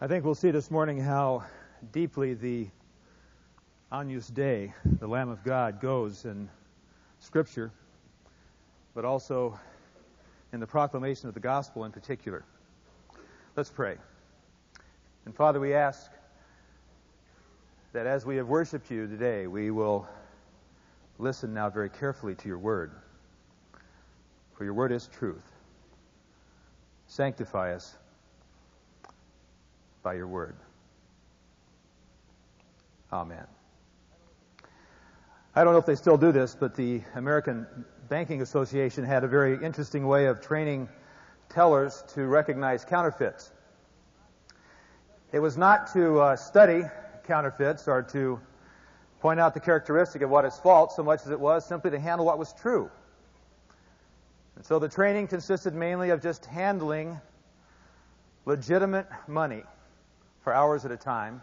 I think we'll see this morning how deeply the Agnus Dei, the Lamb of God, goes in Scripture, but also in the proclamation of the gospel in particular. Let's pray. And Father, we ask that as we have worshiped you today, we will listen now very carefully to your word. For your word is truth. Sanctify us by your word. Amen. I don't know if they still do this, but the American Banking Association had a very interesting way of training tellers to recognize counterfeits. It was not to uh, study counterfeits or to point out the characteristic of what is false so much as it was simply to handle what was true. And so the training consisted mainly of just handling legitimate money for hours at a time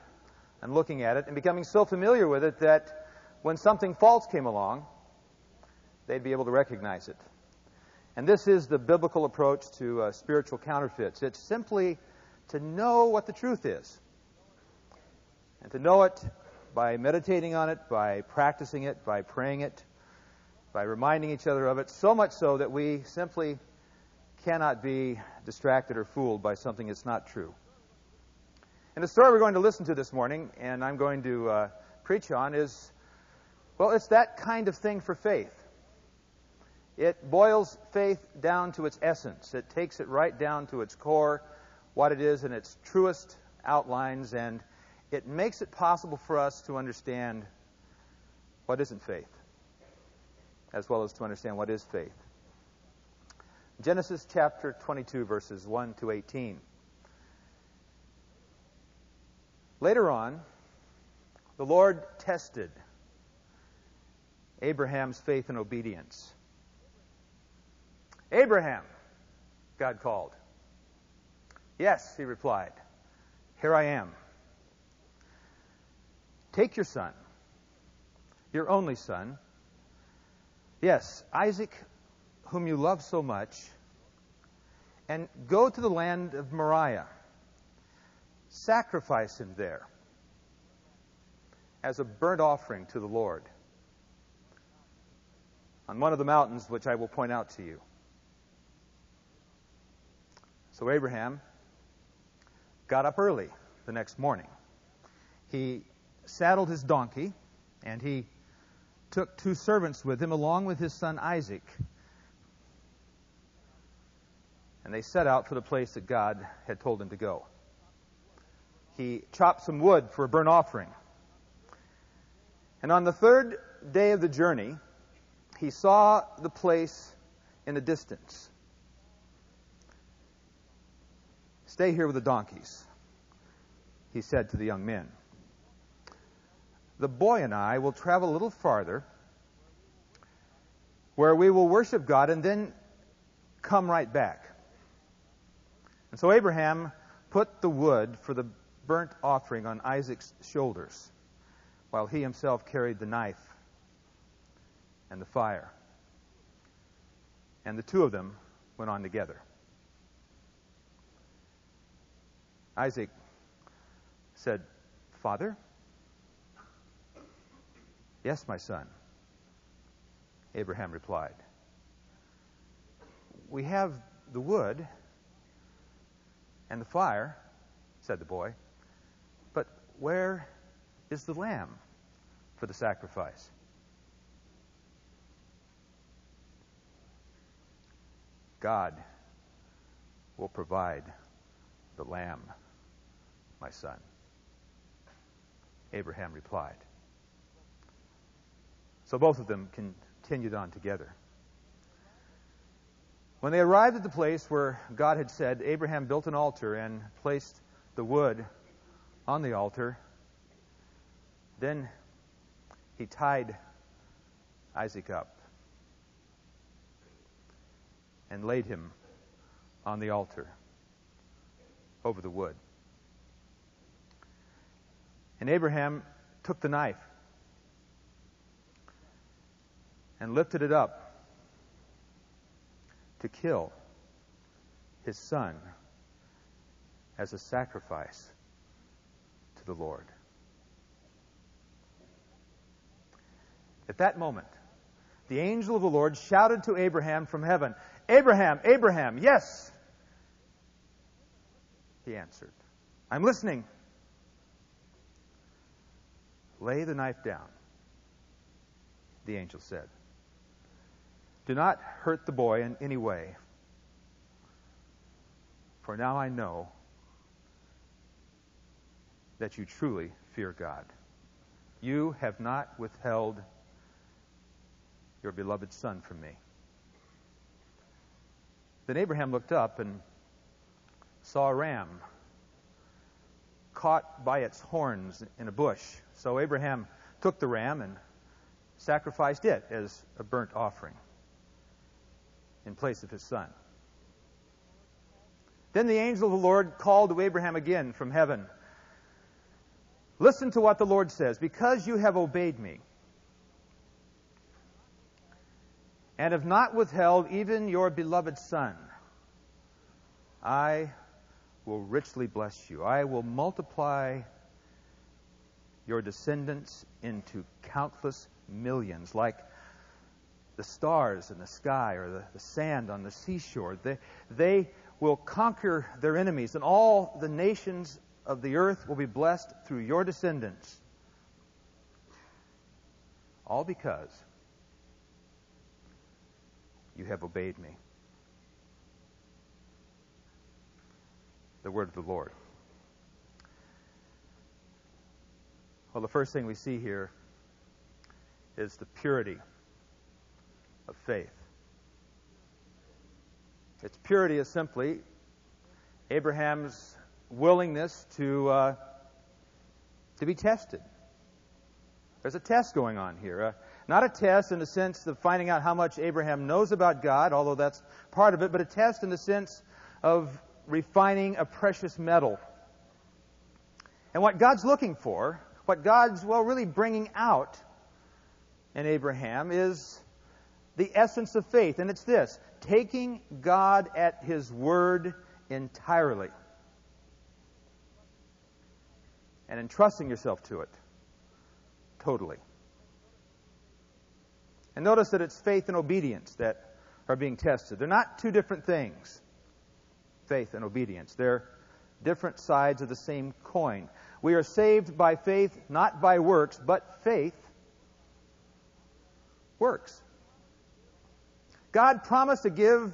and looking at it and becoming so familiar with it that when something false came along, they'd be able to recognize it. And this is the biblical approach to uh, spiritual counterfeits. It's simply to know what the truth is. And to know it by meditating on it, by practicing it, by praying it, by reminding each other of it, so much so that we simply cannot be distracted or fooled by something that's not true. And the story we're going to listen to this morning, and I'm going to uh, preach on, is well, it's that kind of thing for faith. It boils faith down to its essence. It takes it right down to its core, what it is in its truest outlines, and it makes it possible for us to understand what isn't faith, as well as to understand what is faith. Genesis chapter 22, verses 1 to 18. Later on, the Lord tested Abraham's faith and obedience. Abraham, God called. Yes, he replied. Here I am. Take your son, your only son. Yes, Isaac, whom you love so much, and go to the land of Moriah Sacrifice him there as a burnt offering to the Lord on one of the mountains which I will point out to you. So Abraham got up early the next morning. He saddled his donkey and he took two servants with him along with his son Isaac. And they set out for the place that God had told him to go he chopped some wood for a burnt offering. And on the third day of the journey, he saw the place in the distance. Stay here with the donkeys, he said to the young men. The boy and I will travel a little farther where we will worship God and then come right back. And so Abraham put the wood for the burnt offering on Isaac's shoulders, while he himself carried the knife and the fire. And the two of them went on together. Isaac said, Father? Yes, my son. Abraham replied. We have the wood and the fire, said the boy. But where is the lamb for the sacrifice? God will provide the lamb, my son. Abraham replied. So both of them continued on together. When they arrived at the place where God had said, Abraham built an altar and placed the wood on the altar. Then he tied Isaac up and laid him on the altar over the wood. And Abraham took the knife and lifted it up to kill his son as a sacrifice the Lord. At that moment, the angel of the Lord shouted to Abraham from heaven, Abraham, Abraham, yes. He answered, I'm listening. Lay the knife down, the angel said. Do not hurt the boy in any way, for now I know that you truly fear God. You have not withheld your beloved son from me. Then Abraham looked up and saw a ram caught by its horns in a bush. So Abraham took the ram and sacrificed it as a burnt offering in place of his son. Then the angel of the Lord called to Abraham again from heaven. Listen to what the Lord says. Because you have obeyed me and have not withheld even your beloved son, I will richly bless you. I will multiply your descendants into countless millions, like the stars in the sky or the, the sand on the seashore. They, they will conquer their enemies, and all the nations of the earth will be blessed through your descendants. All because you have obeyed me. The word of the Lord. Well, the first thing we see here is the purity of faith. Its purity is simply Abraham's willingness to uh, to be tested. There's a test going on here. Uh, not a test in the sense of finding out how much Abraham knows about God, although that's part of it, but a test in the sense of refining a precious metal. And what God's looking for, what God's, well, really bringing out in Abraham is the essence of faith. And it's this taking God at His word entirely and entrusting yourself to it totally. And notice that it's faith and obedience that are being tested. They're not two different things faith and obedience. They're different sides of the same coin. We are saved by faith, not by works, but faith works. God promised to give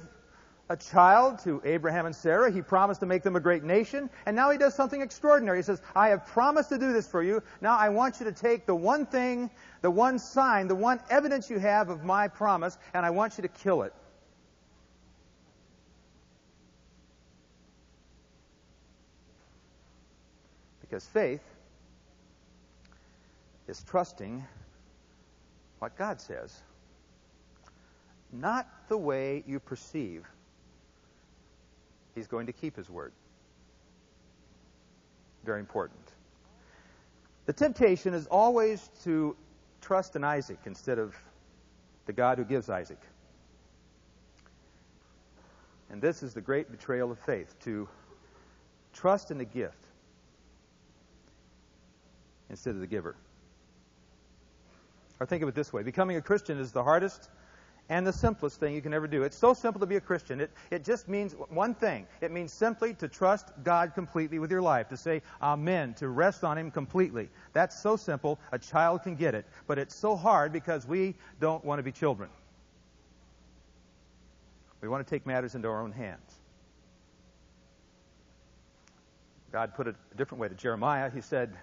a child to Abraham and Sarah. He promised to make them a great nation. And now he does something extraordinary. He says, I have promised to do this for you. Now I want you to take the one thing, the one sign, the one evidence you have of my promise, and I want you to kill it. Because faith is trusting what God says, not the way you perceive He's going to keep his word. Very important. The temptation is always to trust in Isaac instead of the God who gives Isaac. And this is the great betrayal of faith to trust in the gift instead of the giver. Or think of it this way becoming a Christian is the hardest and the simplest thing you can ever do. It's so simple to be a Christian. It, it just means one thing. It means simply to trust God completely with your life, to say amen, to rest on Him completely. That's so simple. A child can get it. But it's so hard because we don't want to be children. We want to take matters into our own hands. God put it a different way to Jeremiah. He said,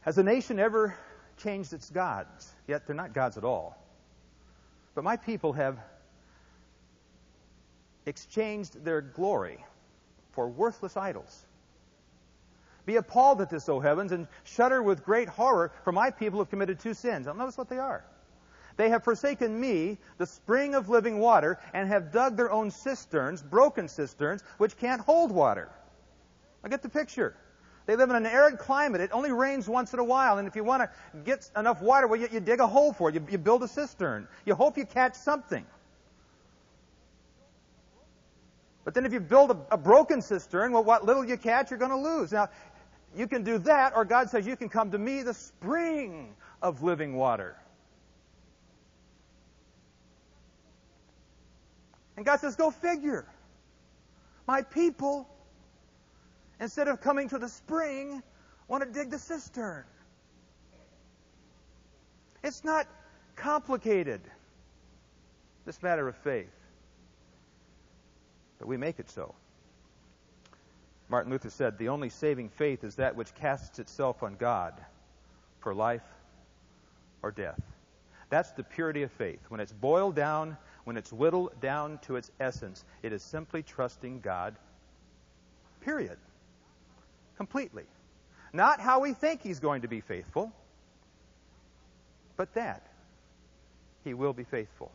Has a nation ever changed its gods? Yet they're not gods at all. But my people have exchanged their glory for worthless idols. Be appalled at this, O heavens, and shudder with great horror, for my people have committed two sins. Now, notice what they are. They have forsaken me, the spring of living water, and have dug their own cisterns, broken cisterns, which can't hold water. I get the picture. They live in an arid climate. It only rains once in a while. And if you want to get enough water, well, you, you dig a hole for it. You, you build a cistern. You hope you catch something. But then if you build a, a broken cistern, well, what little you catch, you're going to lose. Now, you can do that, or God says, You can come to me, the spring of living water. And God says, Go figure. My people, instead of coming to the spring, want to dig the cistern. It's not complicated, this matter of faith. But we make it so. Martin Luther said, The only saving faith is that which casts itself on God for life or death. That's the purity of faith. When it's boiled down, when it's whittled down to its essence, it is simply trusting God, period. Completely. Not how we think He's going to be faithful, but that He will be faithful.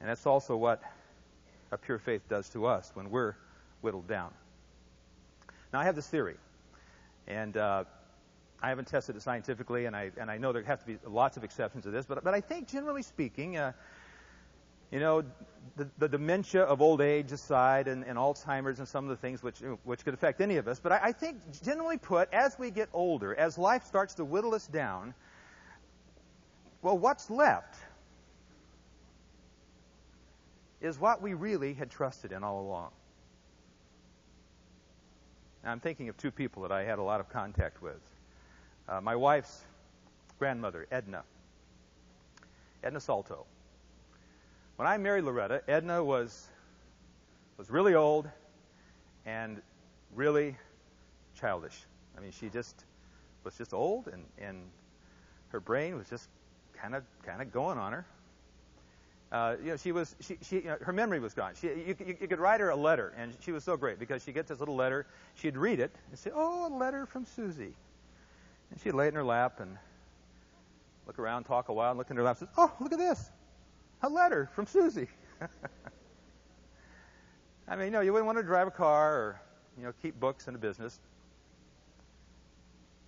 And that's also what a pure faith does to us when we're whittled down. Now, I have this theory, and uh, I haven't tested it scientifically, and I and I know there have to be lots of exceptions to this, but but I think generally speaking, uh, you know, the, the dementia of old age aside, and, and Alzheimer's and some of the things which which could affect any of us, but I, I think generally put, as we get older, as life starts to whittle us down, well, what's left is what we really had trusted in all along. Now, I'm thinking of two people that I had a lot of contact with. Uh, my wife's grandmother, Edna. Edna Salto. When I married Loretta, Edna was was really old and really childish. I mean, she just was just old, and and her brain was just kind of kind of going on her. Uh, you know, she was she, she you know, her memory was gone. She, you, you, you could write her a letter, and she was so great because she gets this little letter. She'd read it and say, "Oh, a letter from Susie," and she'd lay it in her lap and look around, talk a while, and look in her lap, and says, "Oh, look at this, a letter from Susie." I mean, you know, you wouldn't want to drive a car or you know keep books in a business.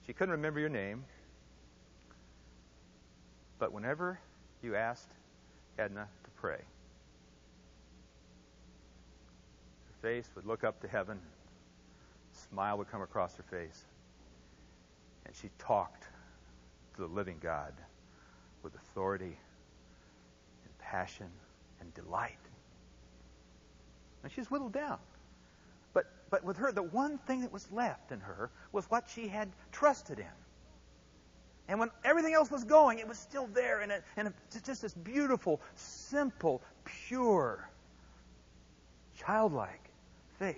She couldn't remember your name, but whenever you asked Edna to pray. Her face would look up to heaven, a smile would come across her face, and she talked to the living God with authority passion and delight. And she's whittled down. But, but with her, the one thing that was left in her was what she had trusted in. And when everything else was going, it was still there, and, it, and it, just this beautiful, simple, pure, childlike faith.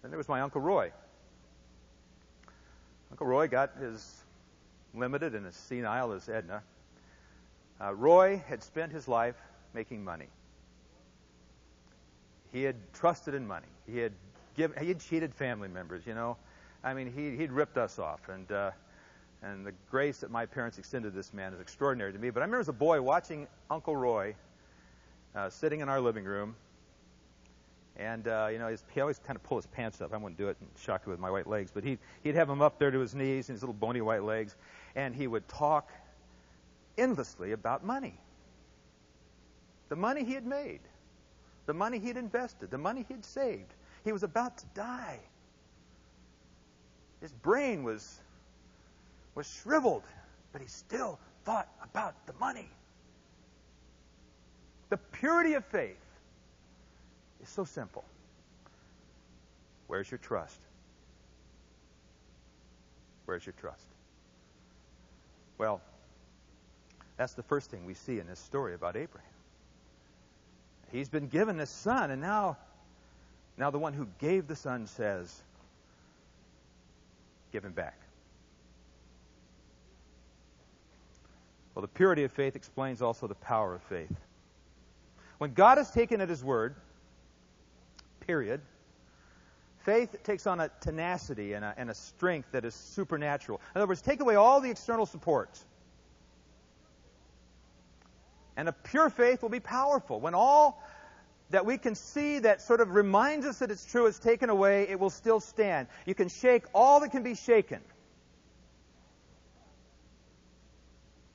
Then there was my Uncle Roy. Uncle Roy got as limited and as senile as Edna. Uh, Roy had spent his life making money. He had trusted in money. He had given, he had cheated family members, you know. I mean, he, he'd ripped us off. And, uh, and the grace that my parents extended this man is extraordinary to me. But I remember as a boy watching Uncle Roy uh, sitting in our living room. And, uh, you know, he always kind of pull his pants up. I wouldn't do it and shock you with my white legs. But he'd, he'd have him up there to his knees and his little bony white legs. And he would talk endlessly about money. The money he had made. The money he had invested. The money he had saved. He was about to die. His brain was, was shriveled, but he still thought about the money. The purity of faith is so simple. Where's your trust? Where's your trust? Well, that's the first thing we see in this story about Abraham. He's been given a son, and now, now the one who gave the son says, Give him back. Well, the purity of faith explains also the power of faith. When God is taken at His word, period, faith takes on a tenacity and a, and a strength that is supernatural. In other words, take away all the external supports. And a pure faith will be powerful. When all that we can see that sort of reminds us that it's true is taken away, it will still stand. You can shake all that can be shaken.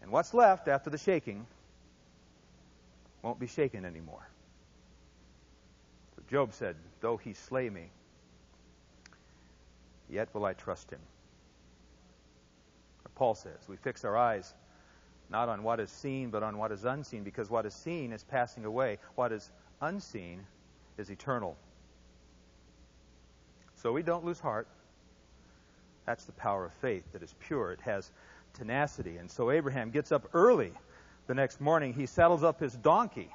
And what's left after the shaking won't be shaken anymore. So Job said, Though he slay me, yet will I trust him. Paul says, we fix our eyes not on what is seen, but on what is unseen, because what is seen is passing away. What is unseen is eternal. So we don't lose heart. That's the power of faith that is pure. It has tenacity. And so Abraham gets up early the next morning. He saddles up his donkey.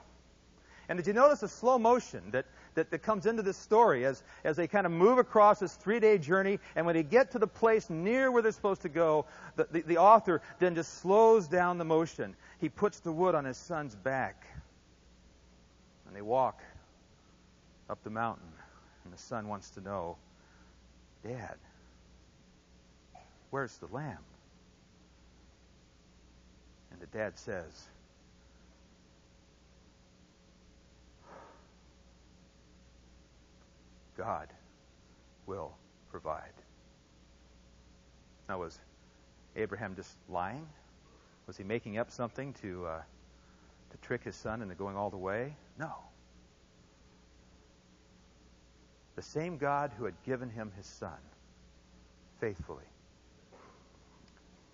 And did you notice a slow motion that, that, that comes into this story as, as they kind of move across this three day journey? And when they get to the place near where they're supposed to go, the, the, the author then just slows down the motion. He puts the wood on his son's back. And they walk up the mountain. And the son wants to know, Dad, where's the lamb? And the dad says, God will provide. Now, was Abraham just lying? Was he making up something to, uh, to trick his son into going all the way? No. The same God who had given him his son faithfully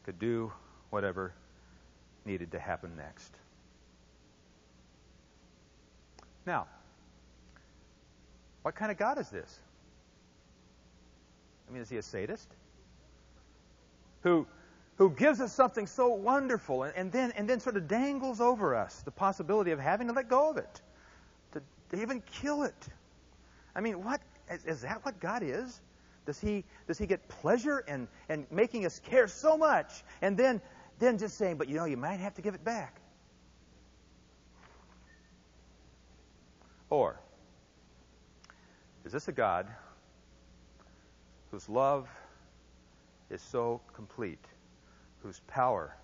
could do whatever needed to happen next. Now, what kind of God is this? I mean, is he a sadist? Who, who gives us something so wonderful and, and, then, and then sort of dangles over us the possibility of having to let go of it, to, to even kill it. I mean, what is, is that what God is? Does he, does he get pleasure in, in making us care so much and then, then just saying, but you know, you might have to give it back? Or, is this a God whose love is so complete, whose power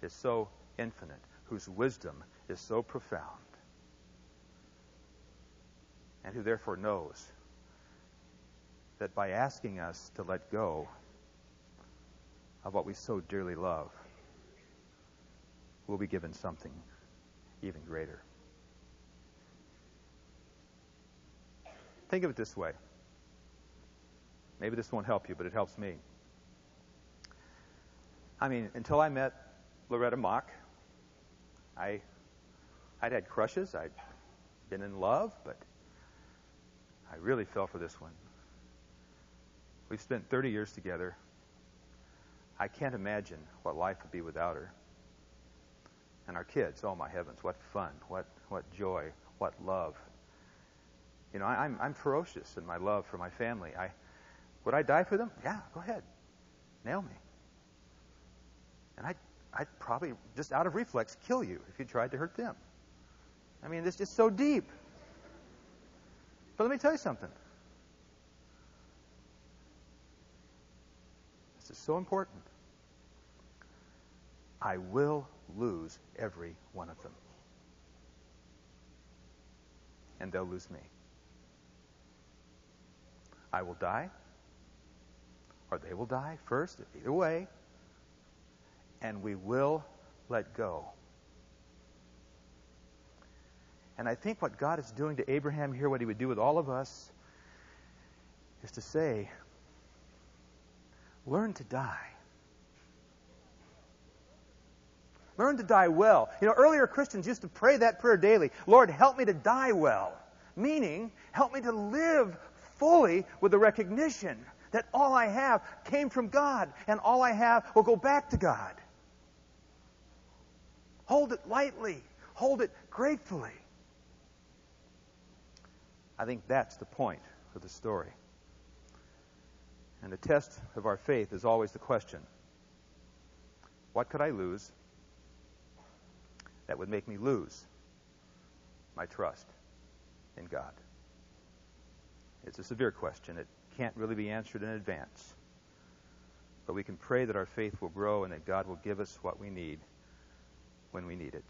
is so infinite, whose wisdom is so profound, and who therefore knows that by asking us to let go of what we so dearly love, we'll be given something even greater. Think of it this way. Maybe this won't help you, but it helps me. I mean, until I met Loretta Mock, I, I'd had crushes, I'd been in love, but I really fell for this one. We've spent 30 years together. I can't imagine what life would be without her. And our kids, oh my heavens, what fun, what, what joy, what love. You know, I, I'm, I'm ferocious in my love for my family. I, would I die for them? Yeah, go ahead. Nail me. And I'd, I'd probably, just out of reflex, kill you if you tried to hurt them. I mean, it's just so deep. But let me tell you something. This is so important. I will lose every one of them. And they'll lose me. I will die, or they will die first, either way, and we will let go. And I think what God is doing to Abraham here, what he would do with all of us, is to say, Learn to die. Learn to die well. You know, earlier Christians used to pray that prayer daily Lord, help me to die well. Meaning, help me to live fully with the recognition that all I have came from God and all I have will go back to God. Hold it lightly, hold it gratefully. I think that's the point of the story. And the test of our faith is always the question what could I lose that would make me lose my trust in God? It's a severe question. It can't really be answered in advance. But we can pray that our faith will grow and that God will give us what we need when we need it.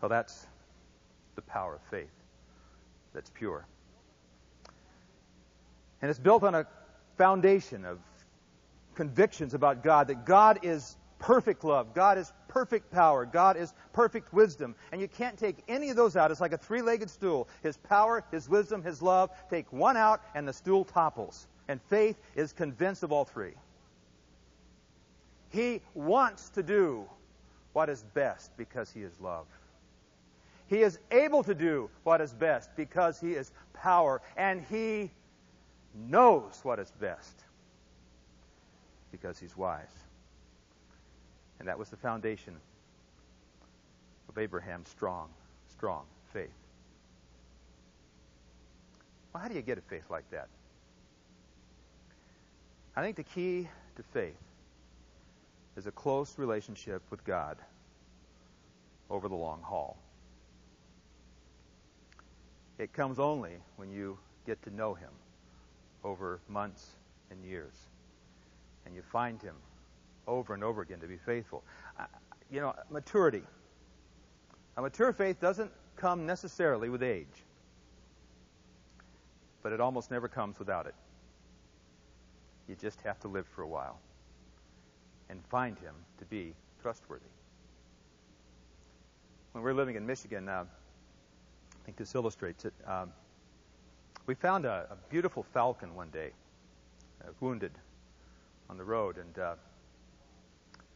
Well, that's the power of faith that's pure. And it's built on a foundation of convictions about God, that God is perfect love, God is perfect power. God is perfect wisdom. And you can't take any of those out. It's like a three legged stool. His power, His wisdom, His love. Take one out, and the stool topples. And faith is convinced of all three. He wants to do what is best because He is love. He is able to do what is best because He is power. And He knows what is best because He's wise. And that was the foundation of Abraham's strong, strong faith. Well, how do you get a faith like that? I think the key to faith is a close relationship with God over the long haul. It comes only when you get to know Him over months and years. And you find Him over and over again to be faithful. You know, maturity. A mature faith doesn't come necessarily with age, but it almost never comes without it. You just have to live for a while and find Him to be trustworthy. When we were living in Michigan, uh, I think this illustrates it. Um, we found a, a, beautiful falcon one day, uh, wounded on the road, and uh,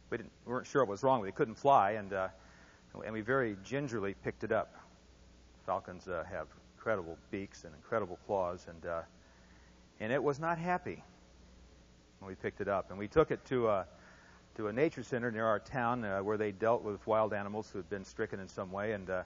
we, didn't, we weren't sure what was wrong with it. It couldn't fly, and, uh, and we very gingerly picked it up. Falcons uh, have incredible beaks and incredible claws, and, uh, and it was not happy when we picked it up. And we took it to a, to a nature center near our town uh, where they dealt with wild animals who had been stricken in some way. And, uh,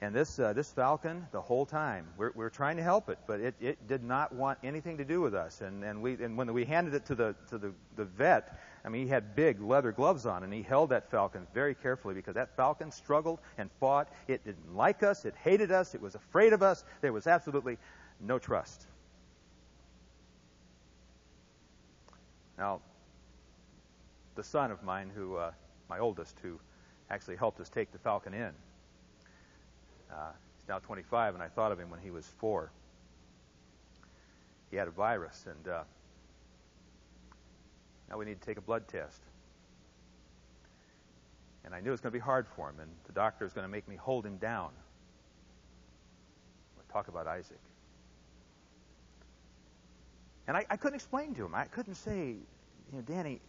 and this, uh, this falcon, the whole time, we're, we're trying to help it, but it, it did not want anything to do with us. And, and, we, and when we handed it to, the, to the, the vet, I mean, he had big leather gloves on, and he held that falcon very carefully because that falcon struggled and fought. It didn't like us. It hated us. It was afraid of us. There was absolutely no trust. Now, the son of mine, who uh, my oldest, who actually helped us take the falcon in, uh, he's now 25, and I thought of him when he was four. He had a virus, and uh, now we need to take a blood test. And I knew it was going to be hard for him, and the doctor was going to make me hold him down. Talk about Isaac. And I, I, couldn't explain to him. I couldn't say, you know, Danny,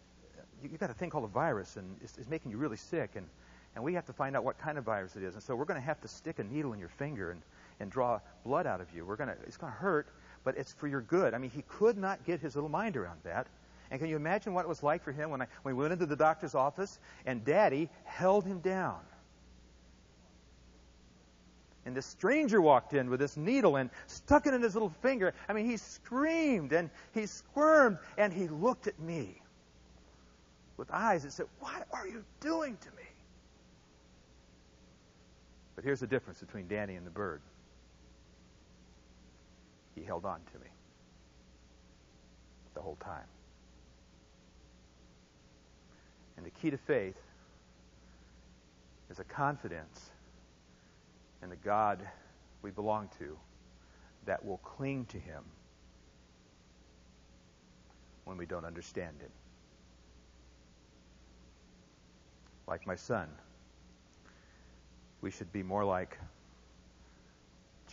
you, have got a thing called a virus, and it's, it's, making you really sick, and, and we have to find out what kind of virus it is. And so we're going to have to stick a needle in your finger and, and draw blood out of you. We're going to, it's going to hurt, but it's for your good. I mean, he could not get his little mind around that. And can you imagine what it was like for him when, I, when we went into the doctor's office and Daddy held him down? And this stranger walked in with this needle and stuck it in his little finger. I mean, he screamed and he squirmed and he looked at me with eyes that said, What are you doing to me? But here's the difference between Danny and the bird he held on to me the whole time. And the key to faith is a confidence in the God we belong to that will cling to Him when we don't understand Him. Like my son, we should be more like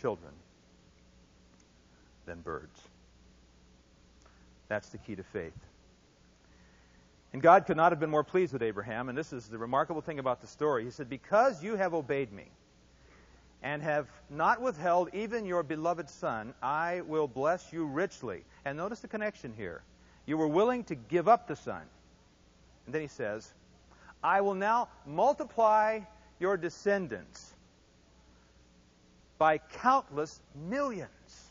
children than birds. That's the key to faith. And God could not have been more pleased with Abraham, and this is the remarkable thing about the story. He said, Because you have obeyed me and have not withheld even your beloved son, I will bless you richly. And notice the connection here. You were willing to give up the son. And then he says, I will now multiply your descendants by countless millions.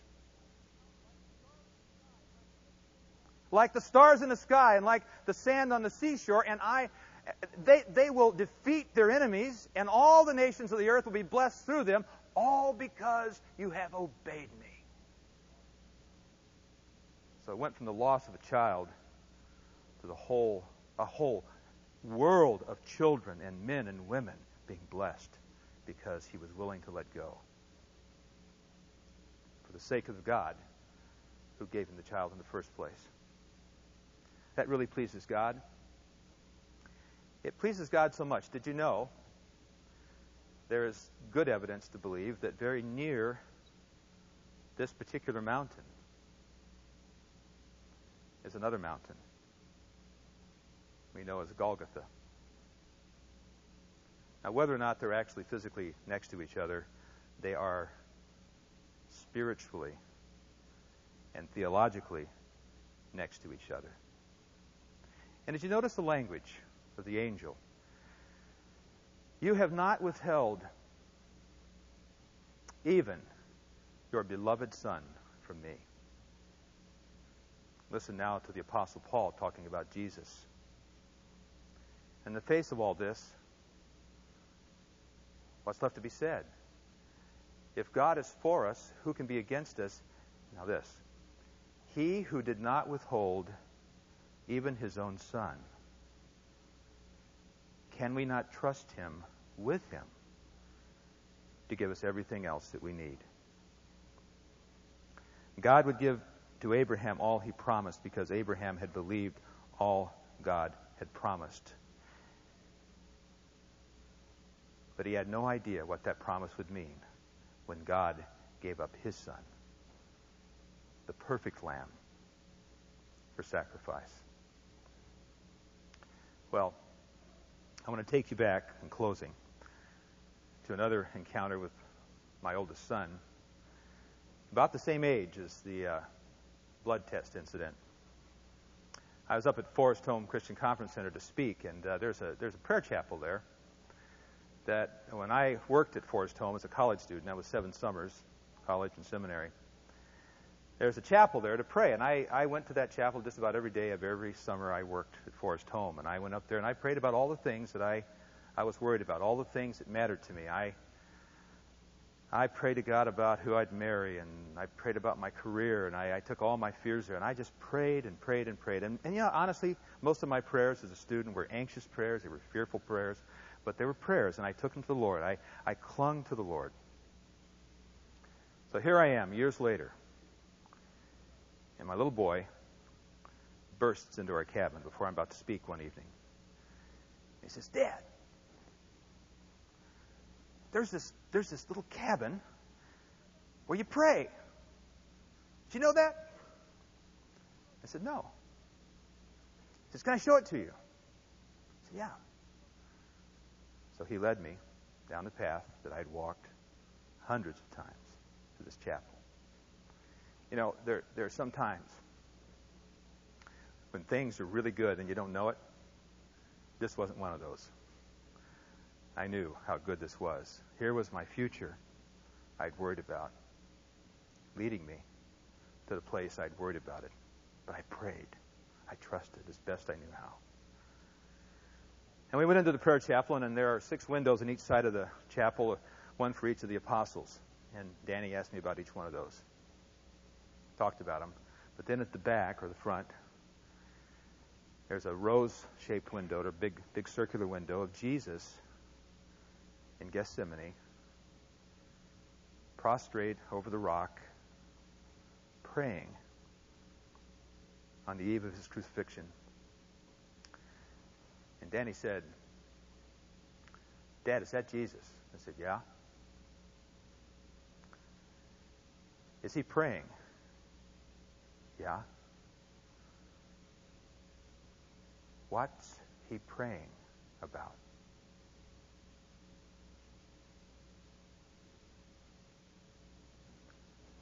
Like the stars in the sky and like the sand on the seashore, and I they, they will defeat their enemies, and all the nations of the earth will be blessed through them, all because you have obeyed me. So it went from the loss of a child to the whole, a whole world of children and men and women being blessed because he was willing to let go. For the sake of God who gave him the child in the first place. That really pleases God. It pleases God so much. Did you know there is good evidence to believe that very near this particular mountain is another mountain we know as Golgotha. Now, whether or not they're actually physically next to each other, they are spiritually and theologically next to each other. And as you notice the language of the angel, you have not withheld even your beloved Son from me. Listen now to the Apostle Paul talking about Jesus. In the face of all this, what's left to be said? If God is for us, who can be against us? Now, this He who did not withhold even his own Son, can we not trust him with him to give us everything else that we need? God would give to Abraham all he promised because Abraham had believed all God had promised. But he had no idea what that promise would mean when God gave up his son, the perfect lamb, for sacrifice. Well, I want to take you back in closing to another encounter with my oldest son, about the same age as the uh, blood test incident. I was up at Forest Home Christian Conference Center to speak, and uh, there's a there's a prayer chapel there that when I worked at Forest Home as a college student, that was seven summers, college and seminary, there's a chapel there to pray. And I, I went to that chapel just about every day of every summer I worked at Forest Home. And I went up there and I prayed about all the things that I, I was worried about, all the things that mattered to me. I, I prayed to God about who I'd marry, and I prayed about my career, and I, I took all my fears there, and I just prayed and prayed and prayed. And, and you know, honestly, most of my prayers as a student were anxious prayers, they were fearful prayers but they were prayers, and I took them to the Lord. I, I clung to the Lord. So here I am, years later, and my little boy bursts into our cabin before I'm about to speak one evening. He says, Dad, there's this, there's this little cabin where you pray. Did you know that? I said, No. He says, Can I show it to you? I said, Yeah. So he led me down the path that I'd walked hundreds of times to this chapel. You know, there, there are some times when things are really good and you don't know it. This wasn't one of those. I knew how good this was. Here was my future I'd worried about, leading me to the place I'd worried about it. But I prayed. I trusted as best I knew how. And we went into the prayer chapel, and there are six windows on each side of the chapel, one for each of the apostles. And Danny asked me about each one of those. Talked about them. But then at the back or the front, there's a rose-shaped window, or big, big circular window of Jesus in Gethsemane, prostrate over the rock, praying on the eve of his crucifixion. And Danny said, Dad, is that Jesus? I said, Yeah. Is he praying? Yeah. What's he praying about?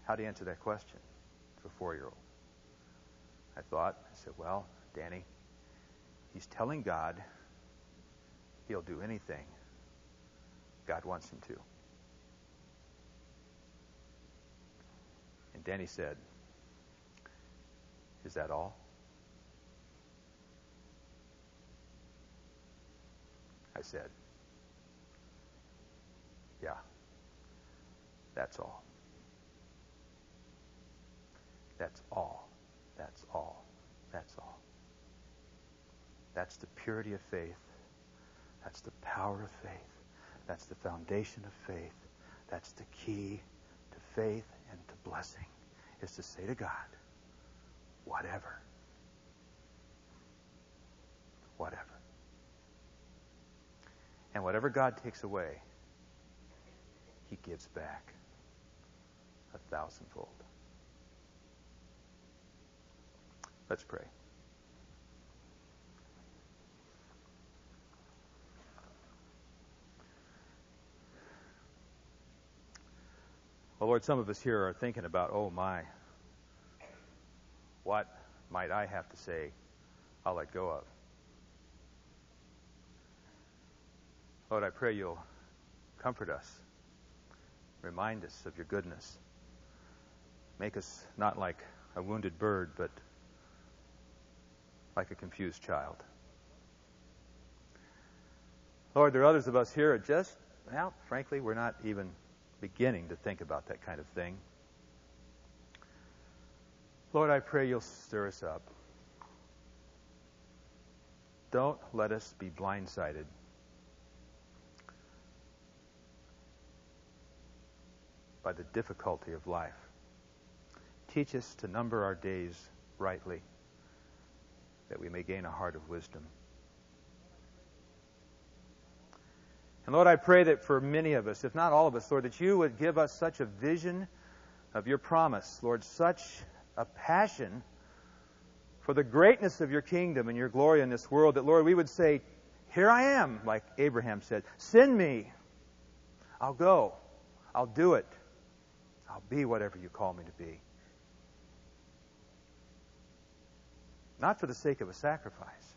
How do you answer that question to a four year old? I thought, I said, Well, Danny, He's telling God he'll do anything God wants him to. And Danny said, Is that all? I said, Yeah, that's all. That's all. That's all. That's all. That's the purity of faith. That's the power of faith. That's the foundation of faith. That's the key to faith and to blessing, is to say to God, whatever. Whatever. And whatever God takes away, He gives back a thousandfold. Let's pray. Well, Lord, some of us here are thinking about, oh my, what might I have to say I'll let go of? Lord, I pray you'll comfort us, remind us of your goodness, make us not like a wounded bird, but like a confused child. Lord, there are others of us here just, well, frankly, we're not even beginning to think about that kind of thing. Lord, I pray you'll stir us up. Don't let us be blindsided. by the difficulty of life. Teach us to number our days rightly, that we may gain a heart of wisdom. And Lord, I pray that for many of us, if not all of us, Lord, that you would give us such a vision of your promise, Lord, such a passion for the greatness of your kingdom and your glory in this world, that, Lord, we would say, Here I am, like Abraham said. Send me. I'll go. I'll do it. I'll be whatever you call me to be. Not for the sake of a sacrifice,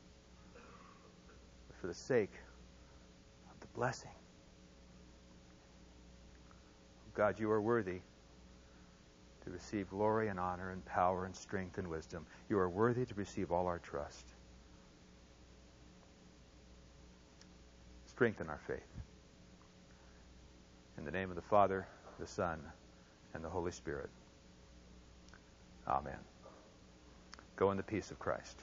but for the sake of the blessing. God, you are worthy to receive glory and honor and power and strength and wisdom. You are worthy to receive all our trust. Strengthen our faith. In the name of the Father, the Son, and the Holy Spirit. Amen. Go in the peace of Christ.